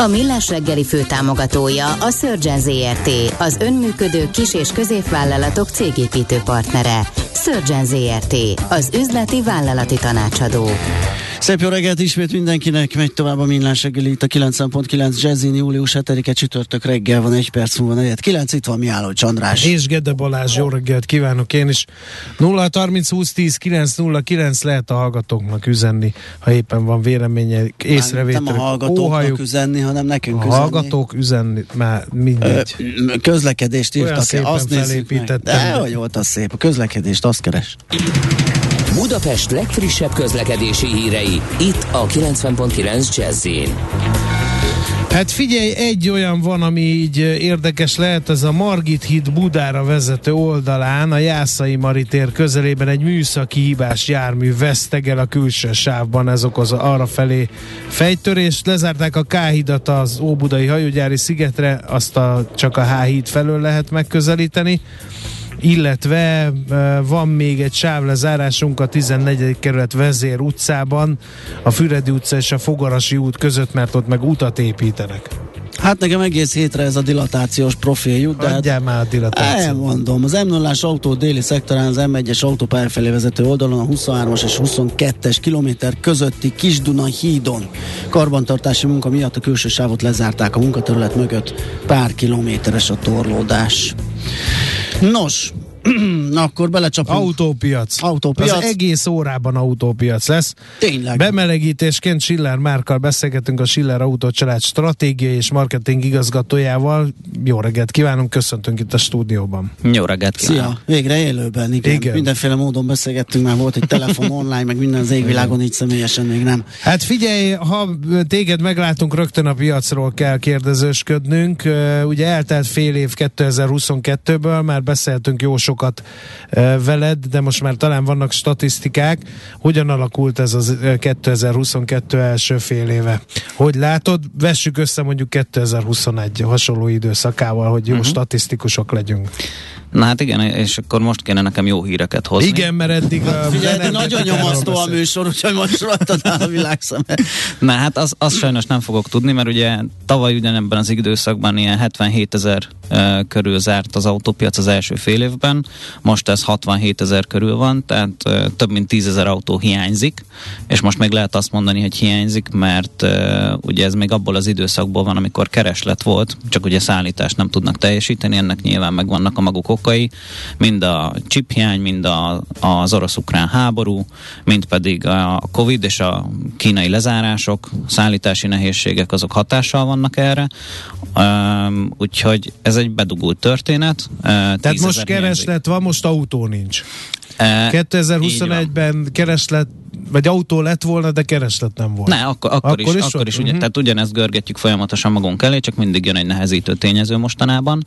A Millás reggeli főtámogatója a Surgeon ZRT, az önműködő kis- és középvállalatok cégépítő partnere. Surgeon ZRT, az üzleti vállalati tanácsadó. Szép jó reggelt ismét mindenkinek, megy tovább a Millás reggeli itt a 90.9 Jazzin, július 7-e csütörtök reggel van, egy perc múlva negyed. 9 itt van Miálló Csandrás. És Gede Balázs, jó reggelt kívánok én is. 0 30 20 10 9 0 9 lehet a hallgatóknak üzenni, ha éppen van véleménye, észrevétel. Nem a hallgatóknak óhajuk. üzenni, hanem nekünk a üzenni. hallgatók üzenni, már mindegy. Ö, közlekedést írtak, azt nézzük meg. De, hogy volt az szép, a közlekedést, azt keres. Budapest legfrissebb közlekedési hírei, itt a 90.9 jazz Hát figyelj, egy olyan van, ami így érdekes lehet, ez a Margit híd Budára vezető oldalán, a Jászai Maritér közelében egy műszaki hibás jármű vesztegel a külső sávban, ez okoz arra felé fejtörést. Lezárták a K-hidat az Óbudai hajógyári szigetre, azt a, csak a H híd felől lehet megközelíteni illetve van még egy sávlezárásunk a 14. kerület vezér utcában, a Füredi utca és a Fogarasi út között, mert ott meg utat építenek. Hát nekem egész hétre ez a dilatációs profiljut, de Adjál hát már a dilatációt. Elmondom, az m 0 autó déli szektorán az M1-es autópálya felé vezető oldalon a 23-as és 22-es kilométer közötti Kisduna hídon. Karbantartási munka miatt a külső sávot lezárták a munkaterület mögött, pár kilométeres a torlódás. Nos, Na, akkor belecsapunk. Autópiac. Autópiac. Az egész órában autópiac lesz. Tényleg. Bemelegítésként Schiller Márkkal beszélgetünk a Schiller Autócsalád stratégiai és marketing igazgatójával. Jó reggelt kívánunk, köszöntünk itt a stúdióban. Jó reggelt kívánunk. Szia, végre élőben, igen. igen. Mindenféle módon beszélgettünk, már volt egy telefon online, meg minden az égvilágon, így személyesen még nem. Hát figyelj, ha téged meglátunk, rögtön a piacról kell kérdezősködnünk. Ugye eltelt fél év 2022-ből, már beszéltünk jó sokat veled, de most már talán vannak statisztikák. Hogyan alakult ez az 2022 első fél éve? Hogy látod? Vessük össze mondjuk 2021 hasonló időszakával, hogy jó uh-huh. statisztikusok legyünk. Na hát igen, és akkor most kéne nekem jó híreket hozni. Igen, mert eddig a... Figyelj, nagyon nyomasztó a műsor, úgyhogy most rajtad áll a világszemet. Na hát az, az sajnos nem fogok tudni, mert ugye tavaly ugyanebben az időszakban ilyen 77 ezer e, körül zárt az autópiac az első fél évben, most ez 67 ezer körül van, tehát e, több mint 10 ezer autó hiányzik, és most még lehet azt mondani, hogy hiányzik, mert e, ugye ez még abból az időszakból van, amikor kereslet volt, csak ugye szállítást nem tudnak teljesíteni, ennek nyilván megvannak a maguk okai, mind a csiphiány, mind a, az orosz-ukrán háború, mind pedig a Covid és a kínai lezárások, szállítási nehézségek azok hatással vannak erre. Um, úgyhogy ez egy bedugult történet. Uh, Tehát most kereslet van, most autó nincs. Uh, 2021-ben kereslet vagy autó lett volna, de kereslet nem volt. Ne, akkor, akkor, akkor is, is, akkor is uh-huh. ugye, tehát ugyanezt görgetjük folyamatosan magunk elé, csak mindig jön egy nehezítő tényező mostanában.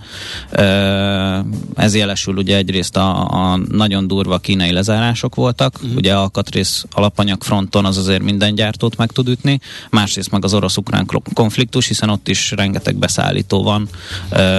Ez jelesül ugye egyrészt a, a nagyon durva kínai lezárások voltak, uh-huh. ugye alkatrész alapanyag fronton az azért minden gyártót meg tud ütni, másrészt meg az orosz-ukrán konfliktus, hiszen ott is rengeteg beszállító van,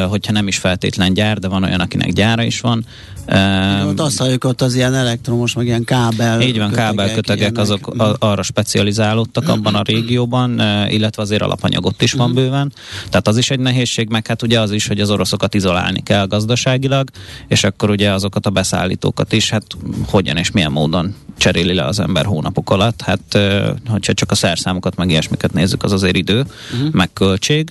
hogyha nem is feltétlen gyár, de van olyan, akinek gyára is van, Uh, ott azt halljuk, ott az ilyen elektromos, meg ilyen kábel Így van, kábelkötegek azok a, arra specializálódtak abban a régióban, uh, illetve azért alapanyagot is van uh-huh. bőven. Tehát az is egy nehézség, meg hát ugye az is, hogy az oroszokat izolálni kell gazdaságilag, és akkor ugye azokat a beszállítókat is, hát hogyan és milyen módon cseréli le az ember hónapok alatt. Hát, hogyha csak a szerszámokat, meg ilyesmiket nézzük, az azért idő, uh-huh. meg költség.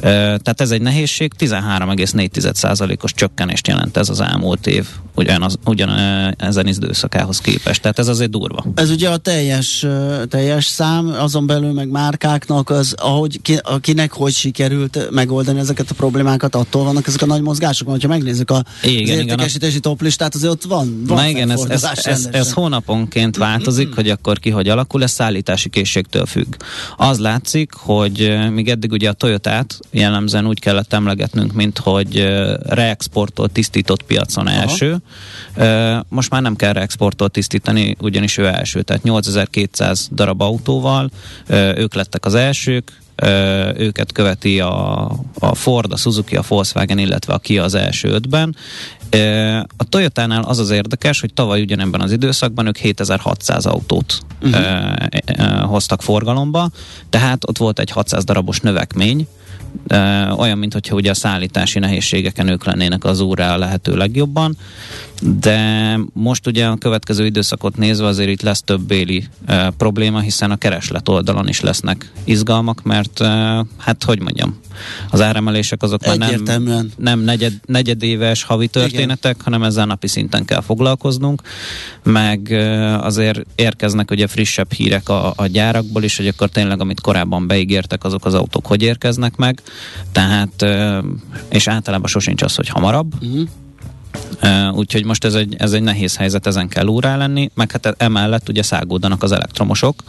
Tehát ez egy nehézség, 13,4%-os csökkenést jelent ez az elmúlt év ugyan, az, ugyan ezen időszakához képest. Tehát ez azért durva. Ez ugye a teljes, teljes szám, azon belül meg márkáknak, az, ahogy ki, akinek hogy sikerült megoldani ezeket a problémákat, attól vannak ezek a nagy mozgások. Ha megnézzük a igen, az értékesítési toplistát, azért ott van, van Na igen, ez, ez, ez, ez hónaponként változik, hogy akkor ki hogy alakul, ez szállítási készségtől függ. Az látszik, hogy még eddig ugye a Toyotát jellemzően úgy kellett emlegetnünk, mint hogy reexportolt, tisztított piacon Aha. első. Most már nem kell reexportolt tisztítani, ugyanis ő első. Tehát 8200 darab autóval, ők lettek az elsők, őket követi a, a Ford, a Suzuki, a Volkswagen, illetve a Kia az első ötben. A Toyotánál az az érdekes, hogy tavaly ugyanebben az időszakban ők 7600 autót uh-huh. hoztak forgalomba, tehát ott volt egy 600 darabos növekmény, olyan, mint hogyha ugye a szállítási nehézségeken ők lennének az óra a lehető legjobban, de most ugye a következő időszakot nézve azért itt lesz több béli e, probléma, hiszen a kereslet oldalon is lesznek izgalmak, mert e, hát hogy mondjam, az áremelések azok már nem, nem negyed, negyedéves havi történetek, Igen. hanem ezzel napi szinten kell foglalkoznunk, meg azért érkeznek ugye frissebb hírek a, a gyárakból is, hogy akkor tényleg, amit korábban beígértek, azok az autók hogy érkeznek meg, tehát, és általában sosincs az, hogy hamarabb, uh-huh Uh, úgyhogy most ez egy, ez egy nehéz helyzet, ezen kell órá lenni, meg hát emellett ugye szágódanak az elektromosok.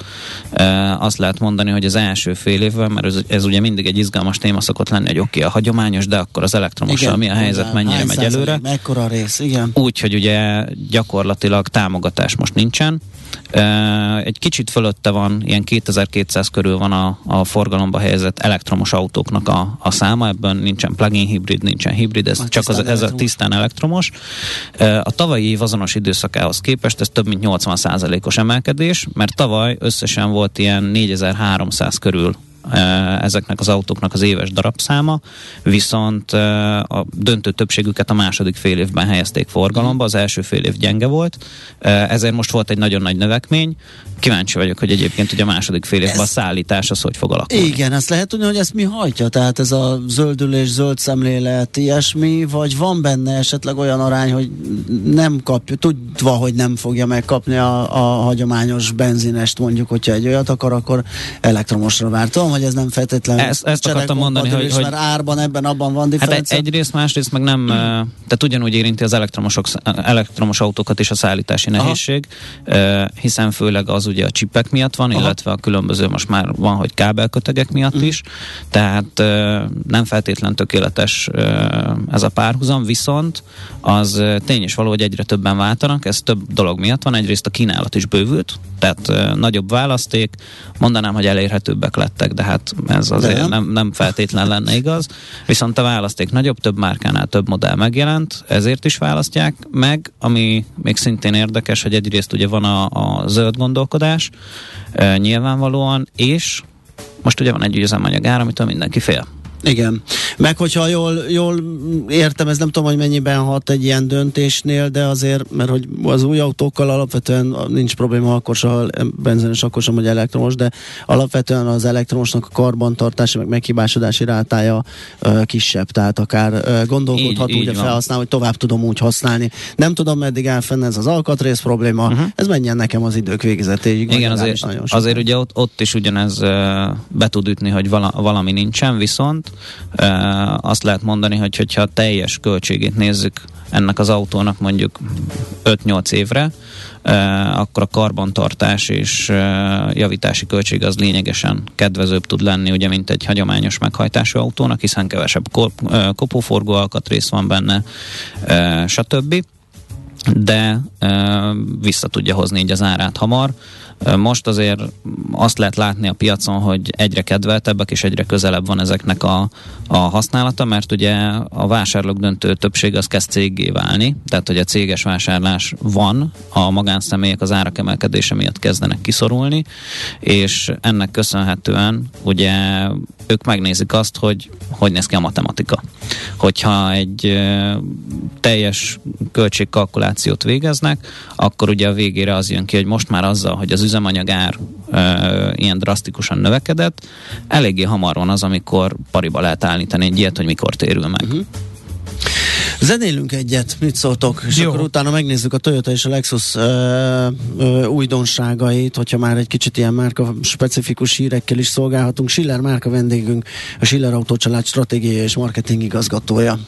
Uh, azt lehet mondani, hogy az első fél évben, mert ez, ez ugye mindig egy izgalmas téma szokott lenni, hogy oké, okay, a hagyományos, de akkor az elektromossal mi a helyzet, igen, mennyire megy előre. Mekkora rész, igen. Úgyhogy ugye gyakorlatilag támogatás most nincsen. Egy kicsit fölötte van, ilyen 2200 körül van a, a forgalomba helyezett elektromos autóknak a, a száma, ebben nincsen plug-in hibrid, nincsen hibrid, ez a csak az, ez a tisztán elektromos. A tavalyi év azonos időszakához képest ez több mint 80%-os emelkedés, mert tavaly összesen volt ilyen 4300 körül ezeknek az autóknak az éves darabszáma, viszont a döntő többségüket a második fél évben helyezték forgalomba, az első fél év gyenge volt, ezért most volt egy nagyon nagy növekmény, kíváncsi vagyok, hogy egyébként ugye a második fél évben ez, a szállítás az hogy fog alakulni. Igen, ezt lehet tudni, hogy ezt mi hajtja, tehát ez a zöldülés, zöld szemlélet, ilyesmi, vagy van benne esetleg olyan arány, hogy nem kapja, tudva, hogy nem fogja megkapni a, a hagyományos benzinest mondjuk, hogyha egy olyat akar, akkor elektromosra vártam, hogy ez nem feltétlenül ezt, ezt akartam mondani, hogy, hogy árban ebben abban van differencia. Hát egy, egyrészt, másrészt meg nem, tehát ugyanúgy érinti az elektromosok, elektromos autókat is a szállítási nehézség, Aha. hiszen főleg az ugye a csipek miatt van, Aha. illetve a különböző most már van, hogy kábelkötegek miatt mm. is, tehát nem feltétlen tökéletes ez a párhuzam, viszont az tény és való, hogy egyre többen váltanak, ez több dolog miatt van, egyrészt a kínálat is bővült, tehát nagyobb választék, mondanám, hogy elérhetőbbek lettek, de hát ez azért nem. nem, nem feltétlen lenne igaz. Viszont a választék nagyobb, több márkánál több modell megjelent, ezért is választják meg, ami még szintén érdekes, hogy egyrészt ugye van a, a zöld gondolkodás, e, nyilvánvalóan, és most ugye van egy üzemanyag ár, amitől mindenki fél. Igen. Meg hogyha jól, jól értem, ez nem tudom, hogy mennyiben hat egy ilyen döntésnél, de azért, mert hogy az új autókkal alapvetően nincs probléma akkor sem, benzines akkor sem, hogy elektromos, de alapvetően az elektromosnak a karbantartási, meg meghibásodási rátája ö, kisebb, tehát akár ö, gondolkodhat így, úgy így a felhasznál, hogy tovább tudom úgy használni. Nem tudom, meddig áll fenn ez az alkatrész probléma, uh-huh. ez menjen nekem az idők végezetéig. Igen, azért, azért ugye ott, ott is ugyanez be tud ütni, hogy vala, valami nincsen, viszont azt lehet mondani, hogy hogyha a teljes költségét nézzük ennek az autónak mondjuk 5-8 évre, akkor a karbantartás és javítási költség az lényegesen kedvezőbb tud lenni, ugye, mint egy hagyományos meghajtású autónak, hiszen kevesebb kopóforgó alkatrész van benne, stb. De vissza tudja hozni így az árát hamar. Most azért azt lehet látni a piacon, hogy egyre kedveltebbek és egyre közelebb van ezeknek a, a használata, mert ugye a vásárlók döntő többség az kezd céggé válni, tehát hogy a céges vásárlás van, a magánszemélyek az árak emelkedése miatt kezdenek kiszorulni, és ennek köszönhetően ugye ők megnézik azt, hogy hogy néz ki a matematika. Hogyha egy teljes költségkalkulációt végeznek, akkor ugye a végére az jön ki, hogy most már azzal, hogy az üzemanyagár e, ilyen drasztikusan növekedett, eléggé hamar van az, amikor pariba lehet állítani egy ilyet, hogy mikor térül meg. Uh-huh. Zenélünk egyet, mit szóltok? És Jó. akkor utána megnézzük a Toyota és a Lexus ö, ö, újdonságait, hogyha már egy kicsit ilyen márka specifikus hírekkel is szolgálhatunk. Schiller márka vendégünk, a Schiller Autócsalád stratégiai és marketing igazgatója.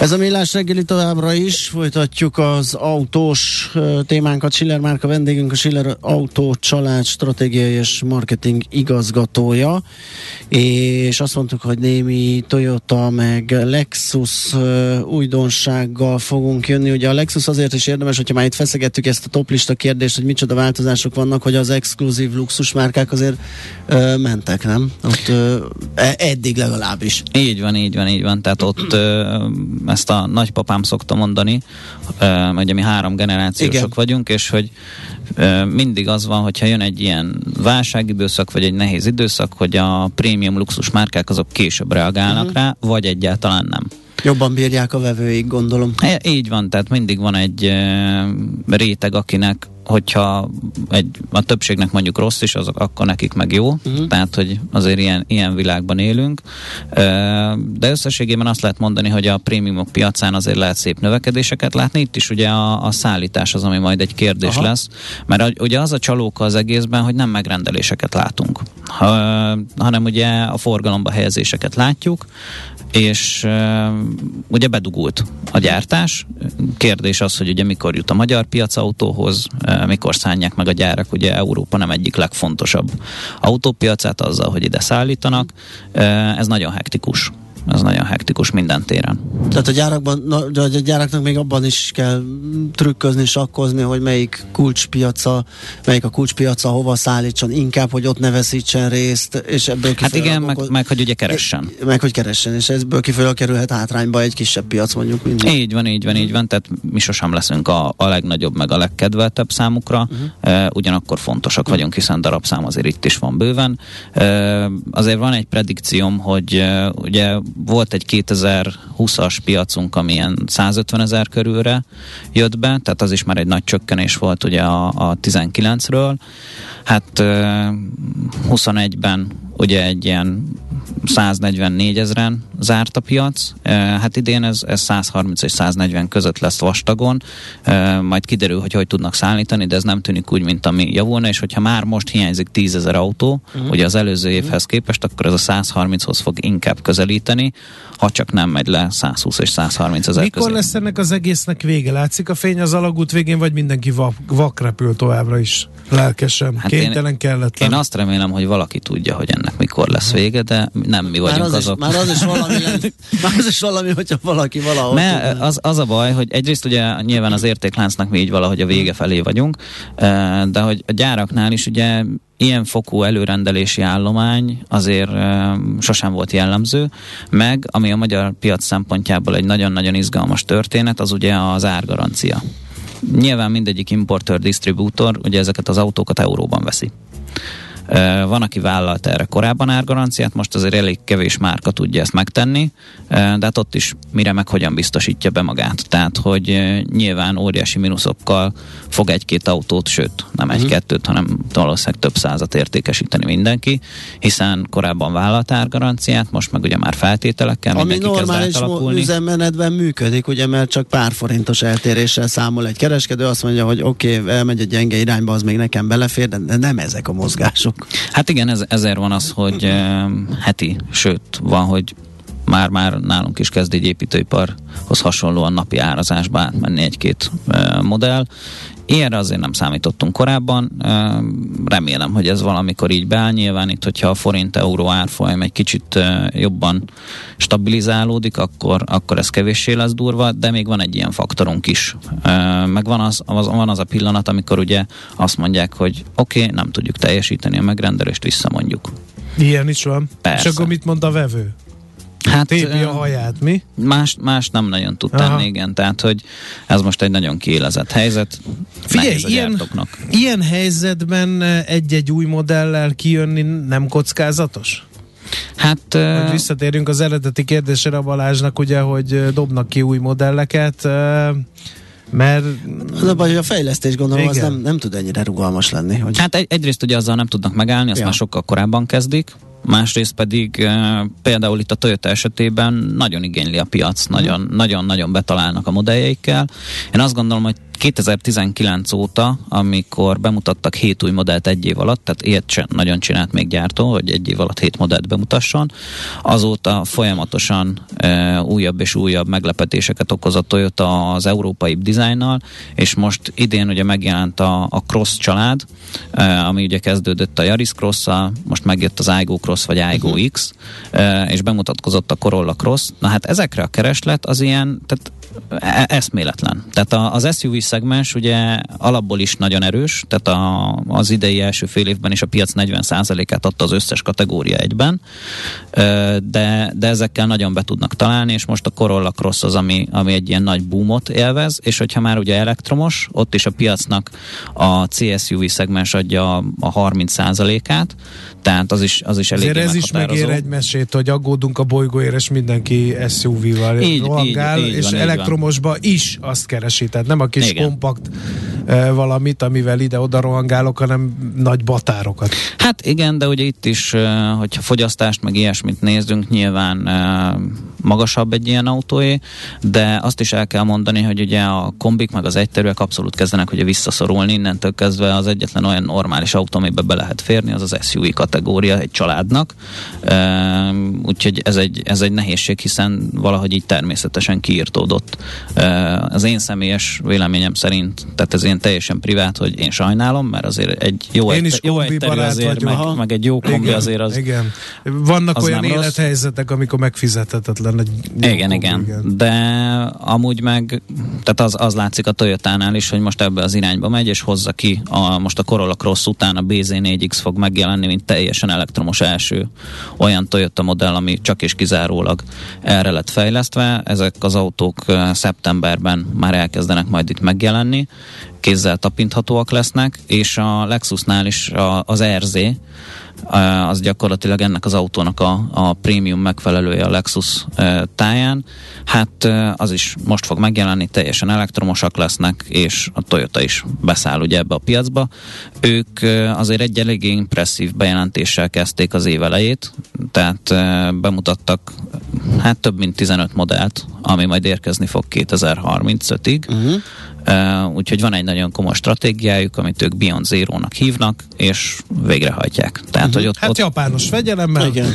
Ez a millás reggeli továbbra is, folytatjuk az autós témánkat. Schiller márka vendégünk, a Schiller Autó család stratégiai és marketing igazgatója, és azt mondtuk, hogy némi Toyota meg Lexus újdonsággal fogunk jönni. Ugye a Lexus azért is érdemes, hogyha már itt feszegettük ezt a toplista kérdést, hogy micsoda változások vannak, hogy az exkluzív luxusmárkák azért ö, mentek, nem? Ott ö, e- eddig legalábbis. Így van, így van, így van. Tehát ott ö, ezt a nagypapám szokta mondani, ugye mi három generációsok Igen. vagyunk, és hogy mindig az van, hogyha jön egy ilyen válságidőszak, vagy egy nehéz időszak, hogy a prémium luxus márkák azok később reagálnak Mhm. rá, vagy egyáltalán nem. Jobban bírják a vevőik, gondolom. E, Így van, tehát mindig van egy réteg, akinek hogyha egy, a többségnek mondjuk rossz is, azok akkor nekik meg jó. Uh-huh. Tehát, hogy azért ilyen, ilyen világban élünk. De összességében azt lehet mondani, hogy a prémiumok piacán azért lehet szép növekedéseket látni. Itt is ugye a, a szállítás az, ami majd egy kérdés Aha. Lesz. Mert ugye az a csalóka az egészben, hogy nem megrendeléseket látunk, ha, hanem ugye a forgalomba helyezéseket látjuk, és ugye bedugult a gyártás. Kérdés az, hogy ugye mikor jut a magyar piac autóhoz, mikor szánják meg a gyárak, ugye Európa nem egyik legfontosabb autópiacát azzal, hogy ide szállítanak. Uh, ez nagyon hektikus. Ez nagyon hektikus minden téren. Tehát a gyárakban, na, a gyáraknak még abban is kell trükközni, sakkozni, hogy melyik kulcspiaca, melyik a kulcspiaca, hova szállítson, inkább, hogy ott ne veszítsen részt, és ebből Hát igen, meg, okoz- meg hogy ugye keressen. Meg hogy keressen, és ebből kifolyólag kerülhet hátrányba egy kisebb piac mondjuk. Mint Így van, így van, így van, tehát mi sosem leszünk a, a legnagyobb, meg a legkedveltebb számukra, uh-huh. uh, ugyanakkor fontosak vagyunk, hiszen darabszám azért itt is van bőven. Uh, azért van egy predikcióm, hogy uh, ugye volt egy 2020-as piacunk, ami ilyen 150 ezer körülre jött be, tehát az is már egy nagy csökkenés volt ugye a, a 19-ről. Hát uh, 21-ben ugye egy ilyen 144 ezeren zárt a piac, hát idén ez, ez 130 és 140 között lesz vastagon, majd kiderül, hogy hogy tudnak szállítani, de ez nem tűnik úgy, mint ami javulna, és hogyha már most hiányzik 10 ezer autó, uh-huh. ugye az előző évhez képest, akkor ez a 130-hoz fog inkább közelíteni, ha csak nem megy le 120 és 130 ezer Mikor közé. lesz ennek az egésznek vége? Látszik a fény az alagút végén, vagy mindenki vak, vakrepül továbbra is lelkesen, hát kénytelen, én- kelletlen? Én azt remélem, hogy valaki tudja, hogy ennek mikor lesz vége, de nem mi már, vagyunk az is, azok. már az is valami, már az is valami, hogyha valaki valahol tudná. az, az a baj, hogy egyrészt ugye nyilván az értékláncnak mi így valahogy a vége felé vagyunk, eh, de hogy a gyáraknál is ugye ilyen fokú előrendelési állomány azért eh, sosem volt jellemző, meg ami a magyar piac szempontjából egy nagyon-nagyon izgalmas történet, az ugye az árgarancia. Nyilván mindegyik importőr, disztribútor ugye ezeket az autókat euróban veszi. Van, aki vállalt erre korábban árgaranciát, most azért elég kevés márka tudja ezt megtenni, de hát ott is mire meg hogyan biztosítja be magát. Tehát, hogy nyilván óriási mínuszokkal fog egy-két autót, sőt, nem egy-kettőt, hanem valószínűleg több százat értékesíteni mindenki, hiszen korábban vállalt árgaranciát, most meg ugye már feltételekkel Ami normális üzemmenetben működik, ugye, mert csak pár forintos eltéréssel számol egy kereskedő, azt mondja, hogy oké, okay, elmegy egy gyenge irányba, az még nekem belefér, de nem ezek a mozgások. Hát igen, ez, ezért van az, hogy heti, sőt, van, hogy már-már nálunk is kezd egy építőiparhoz hasonlóan napi árazásba átmenni egy-két modell. Ilyenre azért nem számítottunk korábban. Remélem, hogy ez valamikor így beáll. Nyilván itt, hogyha a forint-euró árfolyam egy kicsit jobban stabilizálódik, akkor, akkor ez kevéssé lesz durva, de még van egy ilyen faktorunk is. Meg van az, az, van az a pillanat, amikor ugye azt mondják, hogy oké, okay, nem tudjuk teljesíteni a megrendelést, visszamondjuk. Ilyen is van. Persze. És akkor mit mond a vevő? Hát Tépi a haját, mi? más, más nem nagyon tud Aha. tenni, igen. Tehát, hogy ez most egy nagyon kiélezett helyzet. Figyelj, ilyen-. Ilyen helyzetben egy-egy új modellel kijönni nem kockázatos? Hát Hogy visszatérjünk az eredeti kérdésre a Balázsnak, ugye, hogy dobnak ki új modelleket, mert Az a baj, hogy a fejlesztés gondolom, az Igen. nem, nem tud ennyire rugalmas lenni. Hogy... Hát egy, egyrészt ugye azzal nem tudnak megállni, azt ja. már sokkal korábban kezdik, másrészt pedig e, például itt a Toyota esetében nagyon igényli a piac, nagyon-nagyon betalálnak a modelljeikkel. Én azt gondolom, hogy 2019 óta, amikor bemutattak 7 új modellt egy év alatt, tehát ilyet sem nagyon csinált még gyártó, hogy egy év alatt 7 modellt bemutasson, azóta folyamatosan e, újabb és újabb meglepetéseket okoz a Toyota az európai dizájnnal, és most idén ugye megjelent a, a Cross család, e, ami ugye kezdődött a Yaris cross most megjött az Aigo Cross vagy Aigo uh-huh. X, e, és bemutatkozott a Corolla Cross. Na hát ezekre a kereslet az ilyen, tehát eszméletlen. Tehát az SUV szegmens ugye alapból is nagyon erős, tehát a, az idei első fél évben is a piac 40%-át adta az összes kategória egyben, de, de ezekkel nagyon be tudnak találni, és most a Corolla Cross az, ami, ami egy ilyen nagy boomot élvez, és hogyha már ugye elektromos, ott is a piacnak a CSUV szegmens adja a 30%-át, tehát az is, az is elég ez is megér egy mesét, hogy aggódunk a bolygóért, és mindenki SUV-val így, rohangál, így, így és van, elektromosba is azt keresi, tehát nem a kis Igen. kompakt e, valamit, amivel ide-oda rohangálok, hanem nagy batárokat. Hát igen, de ugye itt is, hogyha fogyasztást meg ilyesmit nézzünk, nyilván e, magasabb egy ilyen autóé, de azt is el kell mondani, hogy ugye a kombik meg az egyterűek abszolút kezdenek ugye visszaszorulni, innentől kezdve az egyetlen olyan normális autó, amiben be lehet férni, az az SUV kategória egy családnak, úgyhogy ez egy, ez egy nehézség, hiszen valahogy így természetesen kiirtódott. Az én személyes véleményem szerint, tehát ez én teljesen privát, hogy én sajnálom, mert azért egy jó, én is jó egyterű azért, meg, meg, egy jó kombi igen, azért az Igen. Vannak az olyan élethelyzetek, amikor megfizethetetlen egy igen, igen, igen. De amúgy meg, tehát az, az látszik a Toyota-nál is, hogy most ebbe az irányba megy, és hozza ki a, most a Corolla Cross után a BZ4X fog megjelenni, mint teljesen elektromos első olyan Toyota modell, ami csak és kizárólag erre lett fejlesztve. Ezek az autók szeptemberben már elkezdenek majd itt megjelenni, kézzel tapinthatóak lesznek, és a Lexusnál is az RZ, az gyakorlatilag ennek az autónak a, a prémium megfelelője a Lexus táján. Hát az is most fog megjelenni, teljesen elektromosak lesznek, és a Toyota is beszáll ugye ebbe a piacba. Ők azért egy eléggé impresszív bejelentéssel kezdték az év elejét, tehát bemutattak hát több mint 15 modellt, ami majd érkezni fog 2035-ig. Uh-huh. Úgyhogy van egy nagyon komoly stratégiájuk, amit ők Beyond Zero-nak hívnak, és végrehajtják. Tehát, uh-huh. hogy ott, hát ott... japános fegyelemmel, Igen.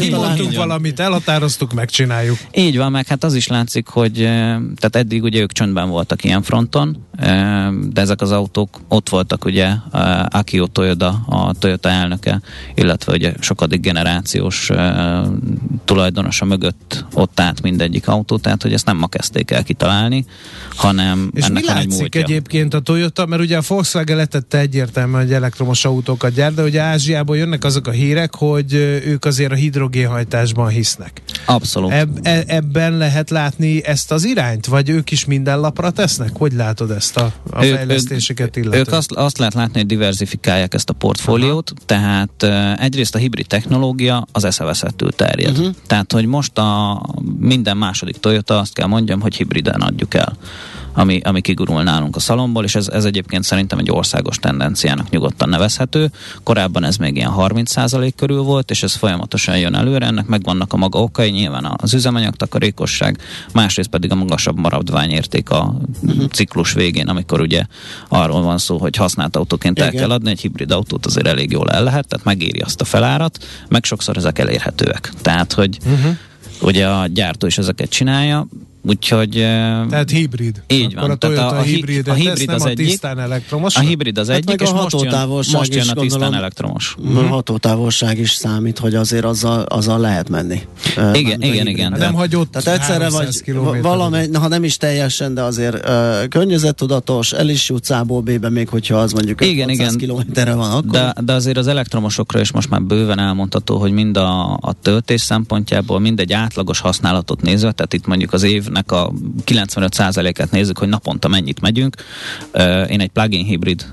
kimondtuk valamit, elhatároztuk, megcsináljuk. Így van, meg hát az is látszik, hogy tehát eddig ugye ők csöndben voltak ilyen fronton, de ezek az autók ott voltak ugye Akio Toyoda, a Toyota elnöke, illetve ugye sokadik generációs tulajdonosa mögött ott át mindegyik autó, tehát hogy ezt nem ma kezdték el kitalálni, hanem És ennek mi látszik egy egyébként a Toyota, mert ugye a Volkswagen letette egyértelműen, hogy elektromos autókat gyárt, de ugye Ázsiából jönnek azok a hírek, hogy ők azért a hidrogénhajtásban hisznek. Abszolút. Eb- e- ebben lehet látni ezt az irányt, vagy ők is minden lapra tesznek? Hogy látod ezt a, a ő, fejlesztéseket illetően? Ők azt, azt lehet látni, hogy diversifikálják ezt a portfóliót, Aha. tehát egyrészt a hibrid technológia az eszeveszettül terjed. Uh-huh. Tehát, hogy most a minden második Toyota azt kell mondjam, hogy hibriden adjuk el ami, ami kigurul nálunk a szalomból, és ez, ez egyébként szerintem egy országos tendenciának nyugodtan nevezhető. Korábban ez még ilyen 30% körül volt, és ez folyamatosan jön előre, ennek megvannak a maga okai, nyilván az üzemanyag takarékosság, másrészt pedig a magasabb maradványérték a uh-huh. ciklus végén, amikor ugye arról van szó, hogy használt autóként Igen. el kell adni, egy hibrid autót azért elég jól el lehet, tehát megéri azt a felárat, meg sokszor ezek elérhetőek. Tehát, hogy uh-huh. ugye a gyártó is ezeket csinálja, Úgyhogy... Tehát hibrid. Így van. Akkor a Toyota a, a hibrid, a hibrid az, az egyik. tisztán elektromos. A hibrid az hát egyik, és most jön, most jön a tisztán gondolom, elektromos. A mhm. hatótávolság is számít, hogy azért azzal, azzal lehet menni. Igen, uh, igen, igen. Nem hagyott Tehát egyszerre vagy valamely, ha nem is teljesen, de azért uh, környezettudatos, el is jutsz A-ból B-be, még hogyha az mondjuk igen, igen. kilométerre van akkor. De, de azért az elektromosokra is most már bőven elmondható, hogy mind a, a töltés szempontjából, mind egy átlagos használatot nézve, tehát itt mondjuk az év ennek a 95%-et nézzük, hogy naponta mennyit megyünk. Én egy plug-in hibrid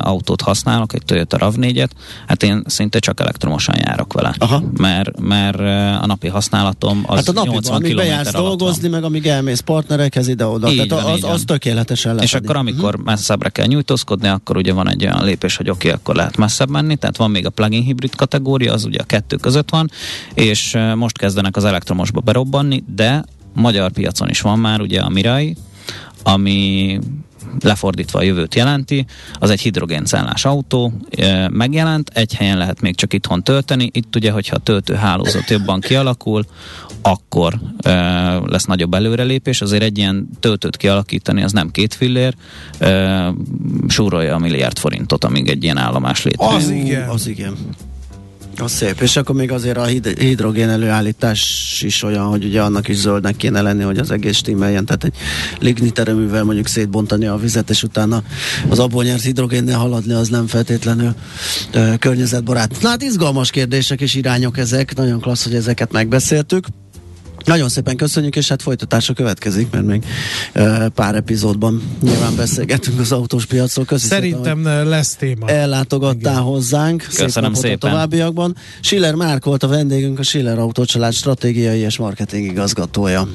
autót használok, egy Toyota RAV4-et, hát én szinte csak elektromosan járok vele. Aha. Mert, mert a napi használatom az hát a napi 80 amíg bejársz dolgozni, meg amíg elmész partnerekhez ide-oda. Tehát van, az, az tökéletesen lesz. És akkor amikor uh-huh. messzebbre kell nyújtózkodni, akkor ugye van egy olyan lépés, hogy oké, okay, akkor lehet messzebb menni, tehát van még a plug-in hibrid kategória, az ugye a kettő között van, és most kezdenek az elektromosba berobbanni, de magyar piacon is van már ugye a Mirai, ami lefordítva a jövőt jelenti, az egy hidrogéncellás autó, megjelent, egy helyen lehet még csak itthon tölteni, itt ugye, hogyha a töltőhálózat jobban kialakul, akkor lesz nagyobb előrelépés, azért egy ilyen töltőt kialakítani, az nem két fillér, súrolja a milliárd forintot, amíg egy ilyen állomás létezik. Az igen. Az igen. Az szép, és akkor még azért a hidrogén előállítás is olyan, hogy ugye annak is zöldnek kéne lenni, hogy az egész stimmeljen, tehát egy lignitereművel mondjuk szétbontani a vizet, és utána az abból nyert hidrogénnel haladni, az nem feltétlenül ö, környezetbarát. Na hát izgalmas kérdések és irányok ezek, nagyon klassz, hogy ezeket megbeszéltük. Nagyon szépen köszönjük, és hát folytatása következik, mert még e, pár epizódban nyilván beszélgetünk az autós piacról. Köszönöm Szerintem szépen, lesz téma. Ellátogattál Igen. hozzánk. Köszönöm szép szépen. A továbbiakban. Schiller Márk volt a vendégünk, a Schiller Autócsalád stratégiai és marketing igazgatója.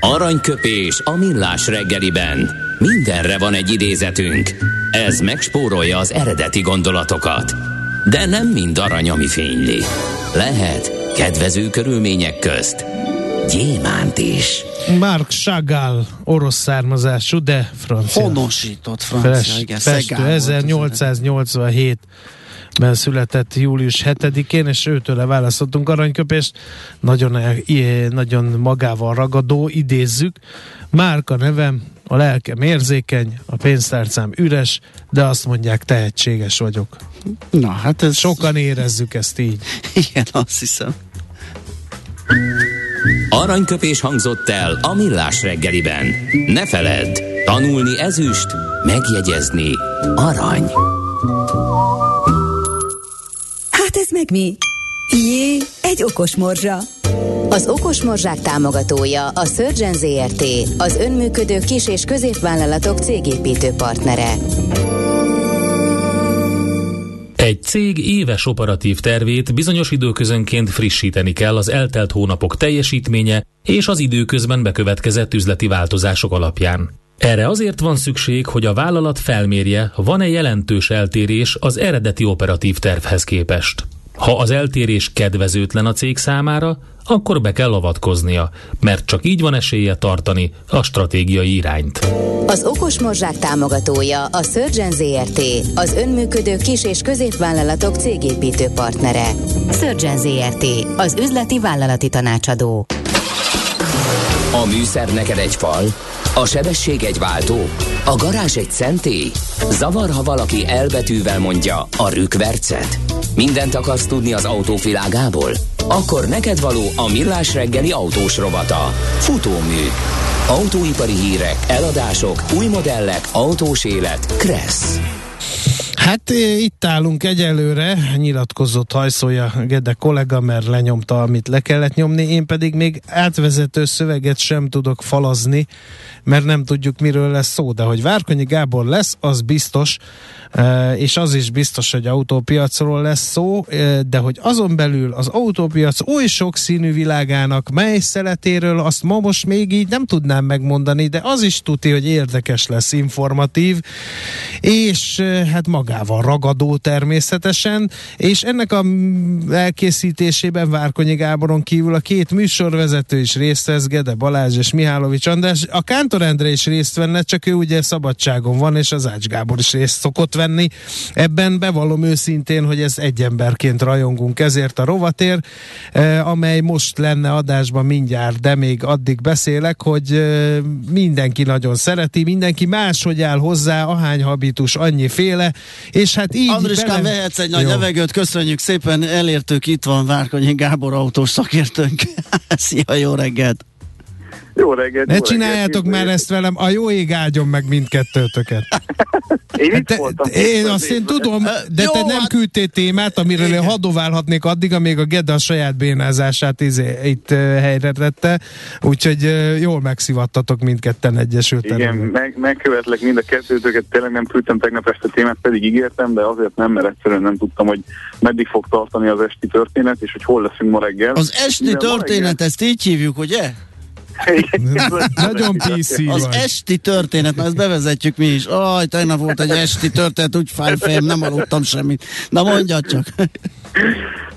Aranyköpés a millás reggeliben. Mindenre van egy idézetünk. Ez megspórolja az eredeti gondolatokat. De nem mind arany, ami fényli. Lehet Kedvező körülmények közt gyémánt is. Mark Chagall, orosz származású, de francia. Honosított francia, Fes, igen. Festő, 1887 ben született július 7-én, és őtőle választottunk aranyköpést. Nagyon, nagyon magával ragadó, idézzük. Márka nevem, a lelkem érzékeny, a pénztárcám üres, de azt mondják, tehetséges vagyok. Na, hát ez... Sokan érezzük ezt így. Igen, azt hiszem. Aranyköpés hangzott el a millás reggeliben. Ne feledd, tanulni ezüst, megjegyezni arany. Hát ez meg mi? Jé, egy okos morzsa. Az Okos Morzsák támogatója a Surgeon ZRT, az önműködő kis- és középvállalatok cégépítő partnere. Egy cég éves operatív tervét bizonyos időközönként frissíteni kell az eltelt hónapok teljesítménye és az időközben bekövetkezett üzleti változások alapján. Erre azért van szükség, hogy a vállalat felmérje, van-e jelentős eltérés az eredeti operatív tervhez képest. Ha az eltérés kedvezőtlen a cég számára, akkor be kell avatkoznia, mert csak így van esélye tartani a stratégiai irányt. Az Okos Morzsák támogatója a Surgeon ZRT, az önműködő kis- és középvállalatok cégépítő partnere. Surgeon ZRT, az üzleti vállalati tanácsadó. A műszer neked egy fal, a sebesség egy váltó, a garázs egy szentély. Zavar, ha valaki elbetűvel mondja a rükvercet. Mindent akarsz tudni az autóvilágából? Akkor neked való a millás reggeli autós rovata. Futómű. Autóipari hírek, eladások, új modellek, autós élet. Kressz. Hát itt állunk egyelőre, nyilatkozott hajszolja Gede kollega, mert lenyomta, amit le kellett nyomni, én pedig még átvezető szöveget sem tudok falazni, mert nem tudjuk, miről lesz szó, de hogy Várkonyi Gábor lesz, az biztos, és az is biztos, hogy autópiacról lesz szó, de hogy azon belül az autópiac oly sok színű világának mely szeletéről, azt ma most még így nem tudnám megmondani, de az is tuti, hogy érdekes lesz, informatív, és hát magával ragadó természetesen, és ennek a elkészítésében Várkonyi Gáboron kívül a két műsorvezető is részt vesz, Gede Balázs és Mihálovics András. A Kántor Endre is részt venne, csak ő ugye szabadságon van, és az Ács Gábor is részt szokott venni. Ebben bevallom őszintén, hogy ez egy emberként rajongunk ezért a rovatér, eh, amely most lenne adásban mindjárt, de még addig beszélek, hogy eh, mindenki nagyon szereti, mindenki máshogy áll hozzá, ahány habitus, annyi féle, és hát így... Andriskán, bele... vehetsz egy nagy Jó. levegőt, köszönjük szépen, elértük, itt van Várkonyi Gábor autós szakértőnk. Szia, jó reggelt! Jó reggelt! Ne jó csináljátok reggelt, már ezt velem, a jó ég áldjon meg mindkettőtöket. Én itt te, voltam. én azt én tudom, de Jó, te nem hát- küldtél témát, amiről én Igen. hadoválhatnék addig, amíg a Geda a saját bénázását izé, itt uh, helyre tette, úgyhogy uh, jól megszivattatok mindketten egyesült Igen, meg, megkövetlek mind a kettőtöket, tényleg nem küldtem tegnap este témát, pedig ígértem, de azért nem, mert egyszerűen nem tudtam, hogy meddig fog tartani az esti történet, és hogy hol leszünk ma reggel. Az esti Mivel történet, ezt így hívjuk, ugye? Nagyon PC Az vagy. esti történet, na ezt bevezetjük mi is. Aj, tegnap volt egy esti történet, úgy fáj fejem, nem aludtam semmit. Na mondjad csak.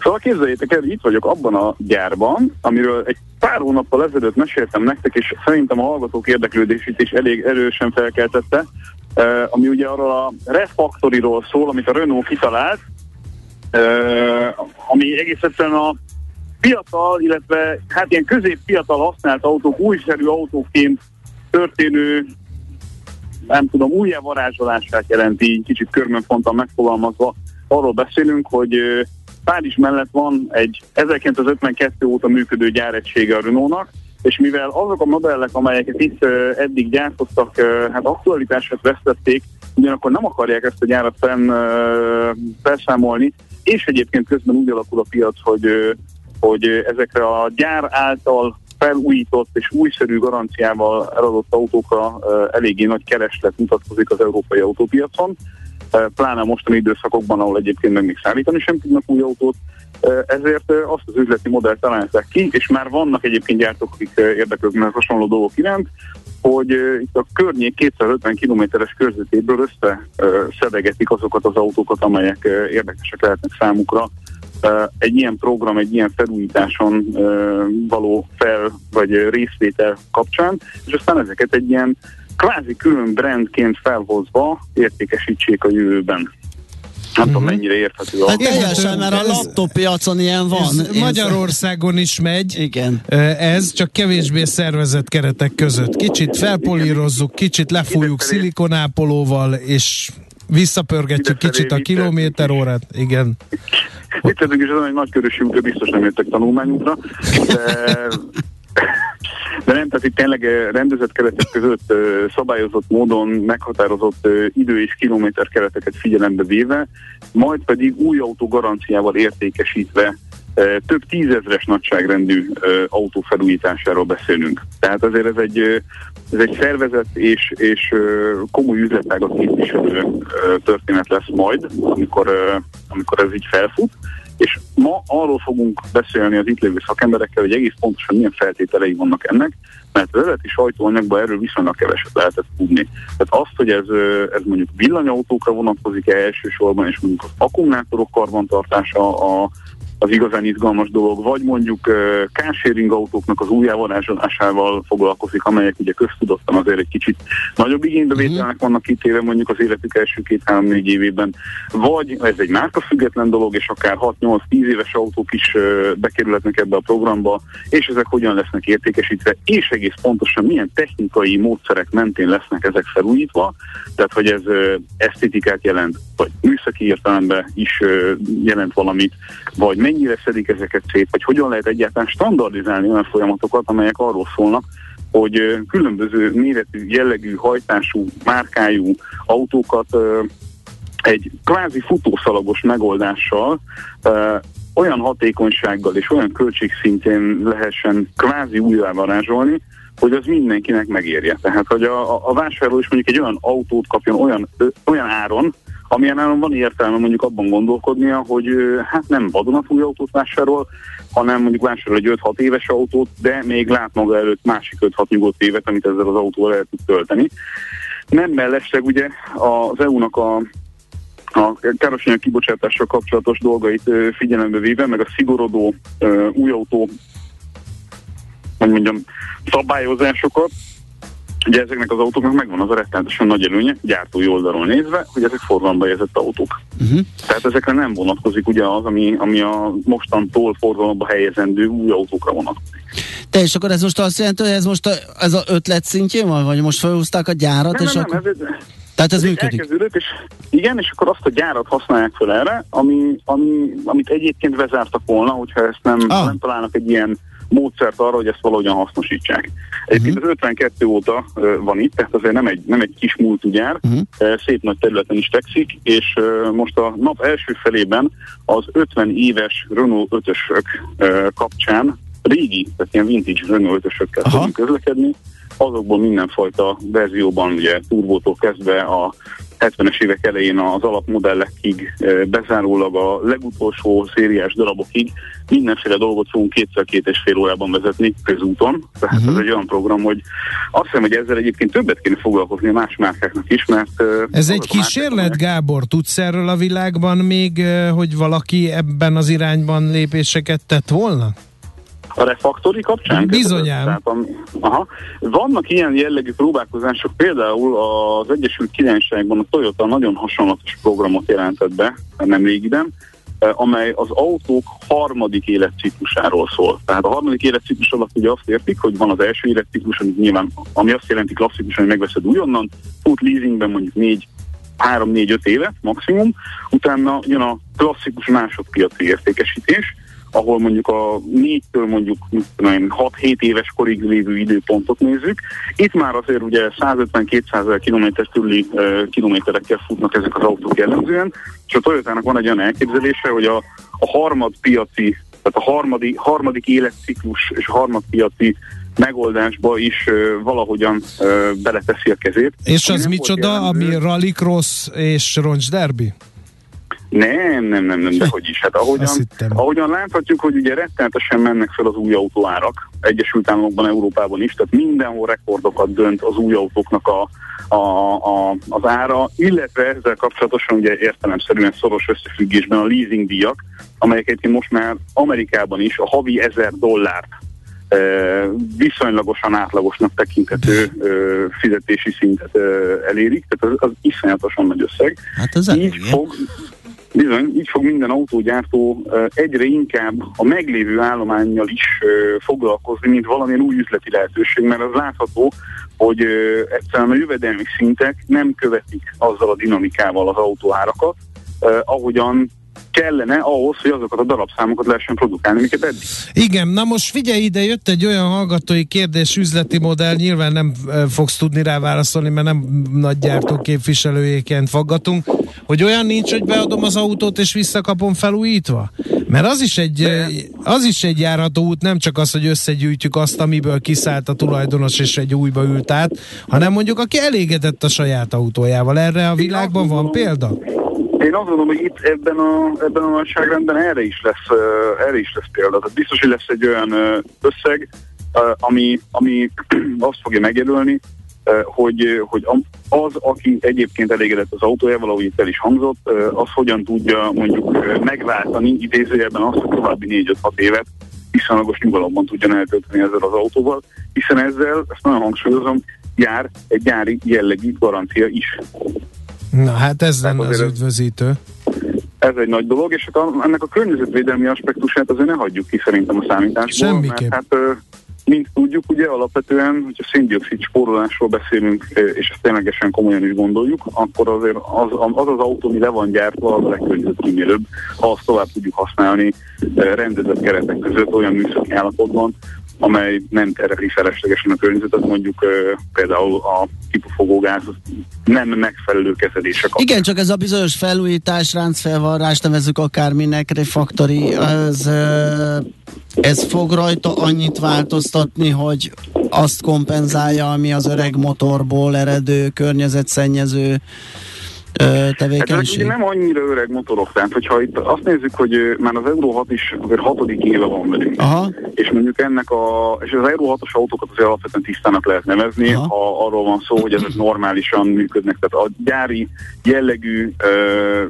Szóval képzeljétek el, itt vagyok abban a gyárban, amiről egy pár hónappal ezelőtt meséltem nektek, és szerintem a hallgatók érdeklődését is elég erősen felkeltette, eh, ami ugye arról a refaktoriról szól, amit a Renault kitalált, eh, ami egész egyszerűen a fiatal, illetve hát ilyen középfiatal használt autók, újszerű autóként történő nem tudom, újjávarázsolását jelenti, kicsit körmönfontan megfogalmazva. Arról beszélünk, hogy Párizs mellett van egy 1952 óta működő gyáregysége a Renault-nak, és mivel azok a modellek, amelyeket itt eddig gyártottak, hát aktualitását vesztették, ugyanakkor nem akarják ezt a gyárat fenn, felszámolni, és egyébként közben úgy alakul a piac, hogy, hogy ezekre a gyár által felújított és újszerű garanciával eladott autókra eléggé nagy kereslet mutatkozik az európai autópiacon, pláne a mostani időszakokban, ahol egyébként meg még szállítani sem tudnak új autót, ezért azt az üzleti modellt találták ki, és már vannak egyébként gyártók, akik érdeklődnek hasonló dolgok iránt, hogy itt a környék 250 kilométeres körzetéből összeszedegetik azokat az autókat, amelyek érdekesek lehetnek számukra. Egy ilyen program, egy ilyen felújításon való fel vagy részvétel kapcsán, és aztán ezeket egy ilyen kvázi külön brandként felhozva értékesítsék a jövőben. Nem tudom, mennyire érthető. Hát Érthető, teljesen, mert a laptop piacon ilyen van. Ez Magyarországon is megy. Igen. Ez csak kevésbé szervezett keretek között. Kicsit felpolírozzuk, kicsit lefújjuk szilikonápolóval, és visszapörgetjük kicsit a kilométer órát. Igen. Viccelünk is, azon, hogy nagykörösi útra biztos nem jöttek tanulmányútra, de, de nem, tehát itt tényleg eh, rendezett keretek között eh, szabályozott módon meghatározott eh, idő és kilométer kereteket figyelembe véve, majd pedig új autó garanciával értékesítve több tízezres nagyságrendű autó felújításáról beszélünk. Tehát azért ez egy, ez egy szervezett és, és komoly üzletágat képviselő történet lesz majd, amikor, amikor ez így felfut. És ma arról fogunk beszélni az itt lévő szakemberekkel, hogy egész pontosan milyen feltételei vannak ennek, mert az eredeti sajtóanyagban erről viszonylag keveset lehetett tudni. Tehát azt, hogy ez, ez mondjuk villanyautókra vonatkozik-e elsősorban, és mondjuk az akkumulátorok karbantartása a, az igazán izgalmas dolog, vagy mondjuk carsharing autóknak az újjávarázsolásával foglalkozik, amelyek ugye köztudottan azért egy kicsit nagyobb igénybevételnek vannak kitéve mondjuk az életük első két-három-négy évében, vagy ez egy márkafüggetlen dolog, és akár 6-8-10 éves autók is bekerülhetnek ebbe a programba, és ezek hogyan lesznek értékesítve, és egész pontosan milyen technikai módszerek mentén lesznek ezek felújítva, tehát hogy ez esztétikát jelent, vagy műszaki értelemben is jelent valamit, vagy mennyire szedik ezeket szét, vagy hogyan lehet egyáltalán standardizálni olyan folyamatokat, amelyek arról szólnak, hogy különböző méretű, jellegű, hajtású, márkájú autókat egy kvázi futószalagos megoldással olyan hatékonysággal és olyan költségszintén lehessen kvázi újjávarázsolni, hogy az mindenkinek megérje. Tehát, hogy a, a- vásárló is mondjuk egy olyan autót kapjon olyan, olyan áron, amilyen áron van értelme mondjuk abban gondolkodnia, hogy hát nem vadonatúj autót vásárol, hanem mondjuk vásárol egy 5-6 éves autót, de még lát maga előtt másik 5-6 nyugodt évet, amit ezzel az autóval el tud tölteni. Nem mellesleg ugye az EU-nak a a károsanyag kibocsátással kapcsolatos dolgait figyelembe véve, meg a szigorodó új autó, hogy mondjam, szabályozásokat, ugye ezeknek az autóknak megvan az a rettenetesen nagy előnye, gyártói oldalról nézve, hogy ezek forgalomba helyezett autók. Uh-huh. Tehát ezekre nem vonatkozik ugye az, ami, ami a mostantól forgalomba helyezendő új autókra vonatkozik. Te és akkor ez most azt jelenti, hogy ez most a, ez a ötlet szintjén van, vagy most felhúzták a gyárat, Nem, és nem, akkor... nem, ez, Tehát ez Ez működik. Elkezdődött, és igen, és akkor azt a gyárat használják fel erre, ami, ami, amit egyébként bezártak volna, hogyha ezt nem, ah. nem találnak egy ilyen módszert arra, hogy ezt valahogyan hasznosítsák. Egyébként az 52 óta van itt, tehát azért nem egy, nem egy kis múltugyár, uh-huh. szép nagy területen is fekszik, és most a nap első felében az 50 éves Renault 5-ösök kapcsán régi, tehát ilyen vintage Renault 5-ösökkel tudunk közlekedni, azokból mindenfajta verzióban, ugye turbótól kezdve a 70-es évek elején az alapmodellekig, bezárólag a legutolsó szériás darabokig mindenféle dolgot fogunk kétszer-két és fél órában vezetni közúton. Tehát uh-huh. ez egy olyan program, hogy azt hiszem, hogy ezzel egyébként többet kéne foglalkozni a más márkáknak is, mert... Ez egy kísérlet, Gábor, tudsz erről a világban még, hogy valaki ebben az irányban lépéseket tett volna? A refaktori kapcsán? Bizonyán. aha. Vannak ilyen jellegű próbálkozások, például az Egyesült Királyságban a Toyota nagyon hasonlatos programot jelentett be, nem régiben, eh, amely az autók harmadik életciklusáról szól. Tehát a harmadik életciklus alatt ugye azt értik, hogy van az első életciklus, ami nyilván, ami azt jelenti klasszikusan, hogy megveszed újonnan, fut leasingben mondjuk négy 3-4-5 évet maximum, utána jön a klasszikus másodpiaci értékesítés, ahol mondjuk a 4-től mondjuk 6-7 éves korig lévő időpontot nézzük. Itt már azért ugye 150-200 km körüli kilométerekkel futnak ezek az autók jellemzően, és a Toyotának van egy olyan elképzelése, hogy a, a harmad piaci, tehát a harmadik, harmadik életciklus és a harmadpiaci megoldásba is uh, valahogyan uh, beleteszi a kezét. És az micsoda, ami rallycross és roncs derby? Nem, nem, nem, nem, de hogy is. Hát ahogyan, ahogyan láthatjuk, hogy ugye rettenetesen mennek fel az új autóárak, Egyesült Államokban, Európában is, tehát mindenhol rekordokat dönt az új autóknak a, a, a, az ára, illetve ezzel kapcsolatosan ugye értelemszerűen szoros összefüggésben a leasing díjak, amelyeket most már Amerikában is a havi ezer dollárt viszonylagosan átlagosnak tekinthető e, fizetési szintet e, elérik, tehát az, az iszonyatosan nagy összeg. Hát ez Így fog, Bizony, így fog minden autógyártó egyre inkább a meglévő állományjal is foglalkozni, mint valamilyen új üzleti lehetőség, mert az látható, hogy egyszerűen a jövedelmi szintek nem követik azzal a dinamikával az autóárakat, ahogyan kellene ahhoz, hogy azokat a darabszámokat lehessen produkálni, amiket eddig. Igen, na most figyelj ide, jött egy olyan hallgatói kérdés, üzleti modell, nyilván nem fogsz tudni rá válaszolni, mert nem nagy gyártó képviselőjéként faggatunk, hogy olyan nincs, hogy beadom az autót és visszakapom felújítva? Mert az is egy, az is egy járható út, nem csak az, hogy összegyűjtjük azt, amiből kiszállt a tulajdonos és egy újba ült át, hanem mondjuk aki elégedett a saját autójával. Erre a világban van példa? Én azt gondolom, hogy itt ebben a, ebben a nagyságrendben erre is lesz, erre is lesz példa. Tehát biztos, hogy lesz egy olyan összeg, ami, ami azt fogja megjelölni, hogy, hogy az, aki egyébként elégedett az autójával, ahogy itt el is hangzott, az hogyan tudja mondjuk megváltani idézőjelben azt, hogy további 4-5-6 évet viszonylagos nyugalomban tudjon eltölteni ezzel az autóval, hiszen ezzel, ezt nagyon hangsúlyozom, jár egy gyári jellegű garancia is. Na hát ez lenne az üdvözítő. Ez egy nagy dolog, és hát ennek a környezetvédelmi aspektusát azért ne hagyjuk ki szerintem a számításból. Semmiképp. Mert hát mint tudjuk, ugye alapvetően, hogyha széndiokszid spórolásról beszélünk, és ezt ténylegesen komolyan is gondoljuk, akkor azért az az, az autó, ami le van gyártva, az a legkörnyezetkímélőbb, ha azt tovább tudjuk használni rendezett keretek között olyan műszaki állapotban, amely nem tereli feleslegesen a környezetet, mondjuk például a kipufogógáz nem megfelelő kezelése. Igen, csak ez a bizonyos felújítás, ráncfelvarrás, nevezzük akárminek, refaktori, ez, ez fog rajta annyit változtatni, hogy azt kompenzálja, ami az öreg motorból eredő környezetszennyező tevékenység? Hát nem annyira öreg motorok, tehát hogyha itt azt nézzük, hogy már az Euro 6 is azért hatodik éve van velünk. Aha. És mondjuk ennek a, és az Euro 6-os autókat azért alapvetően tisztának lehet nevezni, Aha. ha arról van szó, hogy ezek normálisan működnek. Tehát a gyári jellegű ö,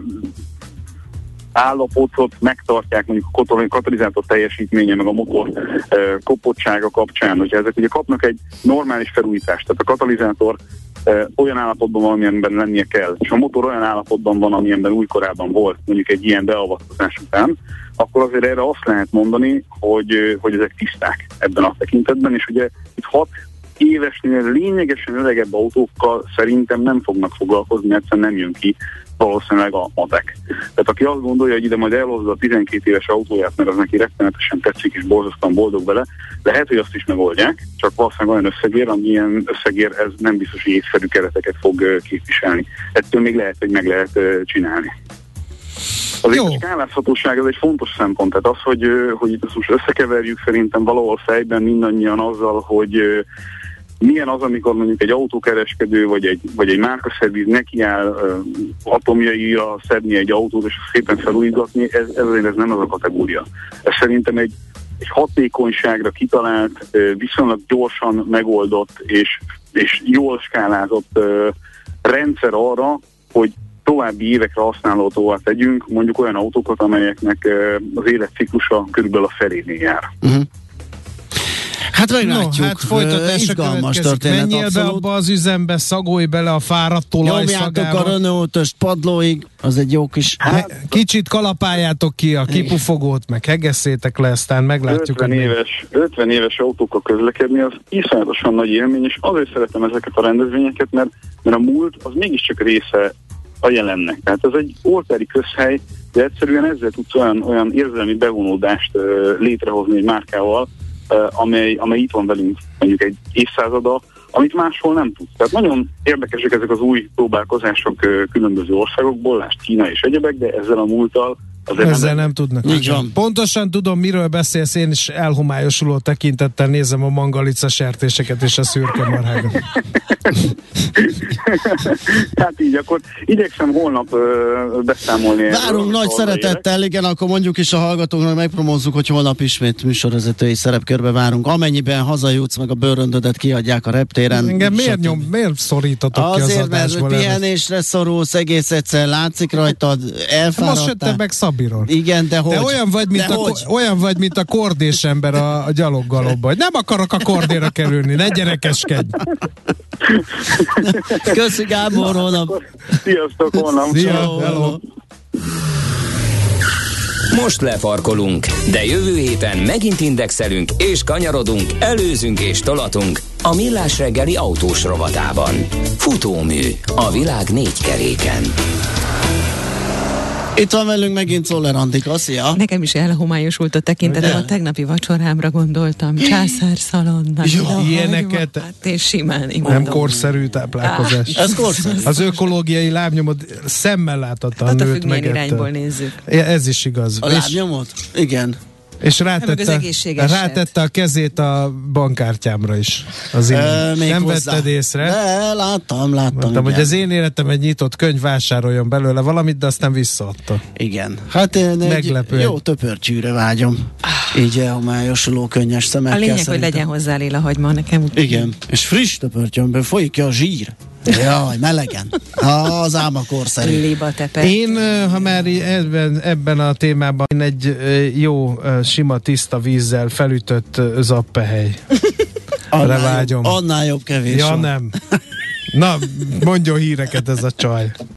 állapotot megtartják mondjuk a katalizátor teljesítménye, meg a motor e, kopottsága kapcsán, hogyha ezek ugye kapnak egy normális felújítást, tehát a katalizátor olyan állapotban van, amilyenben lennie kell, és a motor olyan állapotban van, amilyenben újkorában volt, mondjuk egy ilyen beavatkozás után, akkor azért erre azt lehet mondani, hogy, hogy ezek tiszták ebben a tekintetben, és ugye itt 6 évesnél lényegesen öregebb autókkal szerintem nem fognak foglalkozni, mert nem jön ki valószínűleg a matek. Tehát aki azt gondolja, hogy ide majd elhozza a 12 éves autóját, mert az neki rettenetesen tetszik és borzasztóan boldog vele, lehet, hogy azt is megoldják, csak valószínűleg olyan összegér, amilyen összegér ez nem biztos, hogy észszerű kereteket fog képviselni. Ettől még lehet, hogy meg lehet csinálni. Az Jó. skálázhatóság ez egy fontos szempont, tehát az, hogy, hogy itt most összekeverjük szerintem valahol fejben mindannyian azzal, hogy milyen az, amikor mondjuk egy autókereskedő vagy egy, vagy egy márkaszerviz nekiáll uh, atomjaira szedni egy autót és szépen felújítgatni, ez, ez, ez nem az a kategória. Ez szerintem egy, egy hatékonyságra kitalált, uh, viszonylag gyorsan megoldott és, és jól skálázott uh, rendszer arra, hogy további évekre használhatóvá tegyünk mondjuk olyan autókat, amelyeknek az életciklusa körülbelül a felénél jár. Uh-huh. Hát meglátjuk. No, hát folytatás Izgalmas történet. Menjél abszolút. be abba az üzembe, szagolj bele a fáradt olajszagába. a renault padlóig, az egy jó kis... Hát, kicsit kalapáljátok ki a kipufogót, meg hegesszétek le, aztán meglátjuk. 50 éves, 50 éves autókkal közlekedni az iszonyatosan nagy élmény, és azért szeretem ezeket a rendezvényeket, mert, mert a múlt az mégiscsak része a jelennek. Tehát ez egy oltári közhely, de egyszerűen ezzel tudsz olyan, olyan érzelmi bevonódást uh, létrehozni egy márkával, amely, amely itt van velünk mondjuk egy évszázada, amit máshol nem tud. Tehát nagyon érdekesek ezek az új próbálkozások különböző országokból, lást Kína és egyebek, de ezzel a múlttal Azért Ezzel nem, nem tudnak. Így van. Pontosan tudom, miről beszélsz, én is elhomályosuló tekintettel nézem a mangalica sertéseket és a szürke marhágat. hát így, akkor igyekszem holnap ö, beszámolni. Várunk nagy szeretettel, igen, akkor mondjuk is a hallgatóknak megpromózzuk, hogy holnap ismét műsorvezetői szerepkörbe várunk. Amennyiben hazajutsz, meg a bőröndödet kiadják a reptéren. Engem miért, nyom, miért szorítotok Azért, ki az adásból? Azért, mert pihenésre szorulsz, egész egyszer látszik rajtad, elfáradtál. Most jöttem meg Szabiról. Igen, de hogy? De olyan vagy, mint, a, hogy? olyan vagy, mint a kordés ember a, a gyaloggalobban. Nem akarok a kordéra kerülni, ne gyerekeskedj. Köszi Gábor, holnap. Sziasztok, holnap. Szia, hello. Most lefarkolunk, de jövő héten megint indexelünk és kanyarodunk, előzünk és tolatunk a Millás reggeli autós rovatában. Futómű a világ négy keréken. Itt van velünk megint Szoller Antika, szia! Nekem is elhomályosult a tekintetem, a tegnapi vacsorámra gondoltam, császár szalonna. Ilyeneket hát és simán imádom. Nem korszerű táplálkozás. Ah, ez korszerű. Az ökológiai lábnyomod szemmel láthatóan hát nőtt meg. irányból nézzük. Ez is igaz. A lábnyomot? Igen. És rátette, rátette a kezét a bankkártyámra is. Az én. E, nem hozzá. vetted észre? De, láttam, láttam. Mondtam, hogy az én életem egy nyitott könyv, vásároljon belőle valamit, de aztán visszaadta. Igen. Hát én Meglepő. jó töpörcsűre vágyom. Így elhomályosuló könnyes szemekkel. A lényeg, szerintem. hogy legyen hozzá Léla hagyma, nekem úgy. Igen. És friss töpörtyömből folyik ki a zsír. Jaj, melegen. Az álma korszerű. Én, ha már ebben, ebben a témában én egy jó, sima, tiszta vízzel felütött zappehely. annál, vágyom. Jobb, annál jobb kevés Ja, van. nem. Na, mondjon híreket ez a csaj.